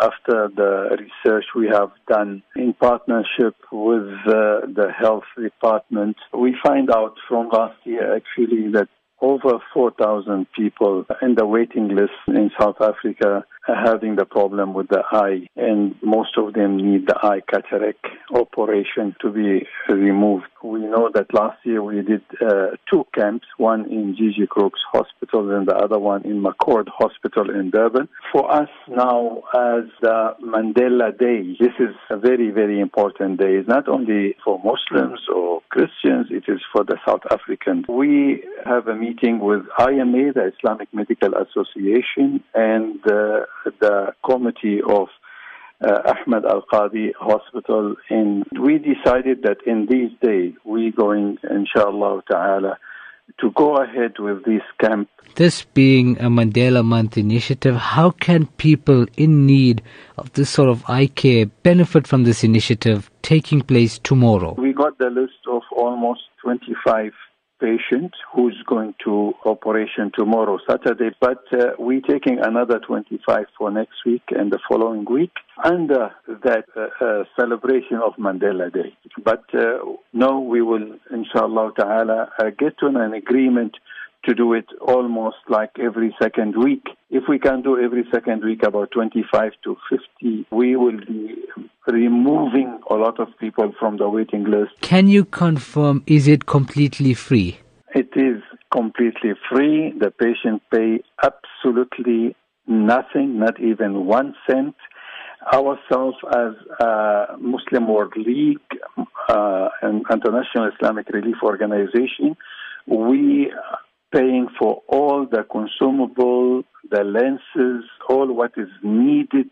after the research we have done in partnership with uh, the health department, we find out from last year actually that over 4,000 people in the waiting list in South Africa are having the problem with the eye, and most of them need the eye cataract operation to be removed. We know that last year we did uh, two camps, one in GJ Crookes Hospital and the other one in McCord Hospital in Durban. For us now, as the Mandela Day, this is a very, very important day. It's not only for Muslims or Christians, it is for the South Africans. We have a meeting with IMA, the Islamic Medical Association, and uh, the committee of uh, Ahmed Al Qadi Hospital, and we decided that in these days we're going, inshallah ta'ala, to go ahead with this camp. This being a Mandela Month initiative, how can people in need of this sort of eye care benefit from this initiative taking place tomorrow? We got the list of almost 25 patient who's going to operation tomorrow, Saturday, but uh, we're taking another 25 for next week and the following week under that uh, uh, celebration of Mandela Day. But uh, no, we will, inshallah ta'ala, uh, get to an agreement to do it almost like every second week. If we can do every second week about 25 to 50, we will be removing a lot of people from the waiting list. Can you confirm, is it completely free? It is completely free. The patient pay absolutely nothing, not even one cent. Ourselves as a Muslim World League, uh, an international Islamic relief organization, we paying for all the consumable, the lenses, all what is needed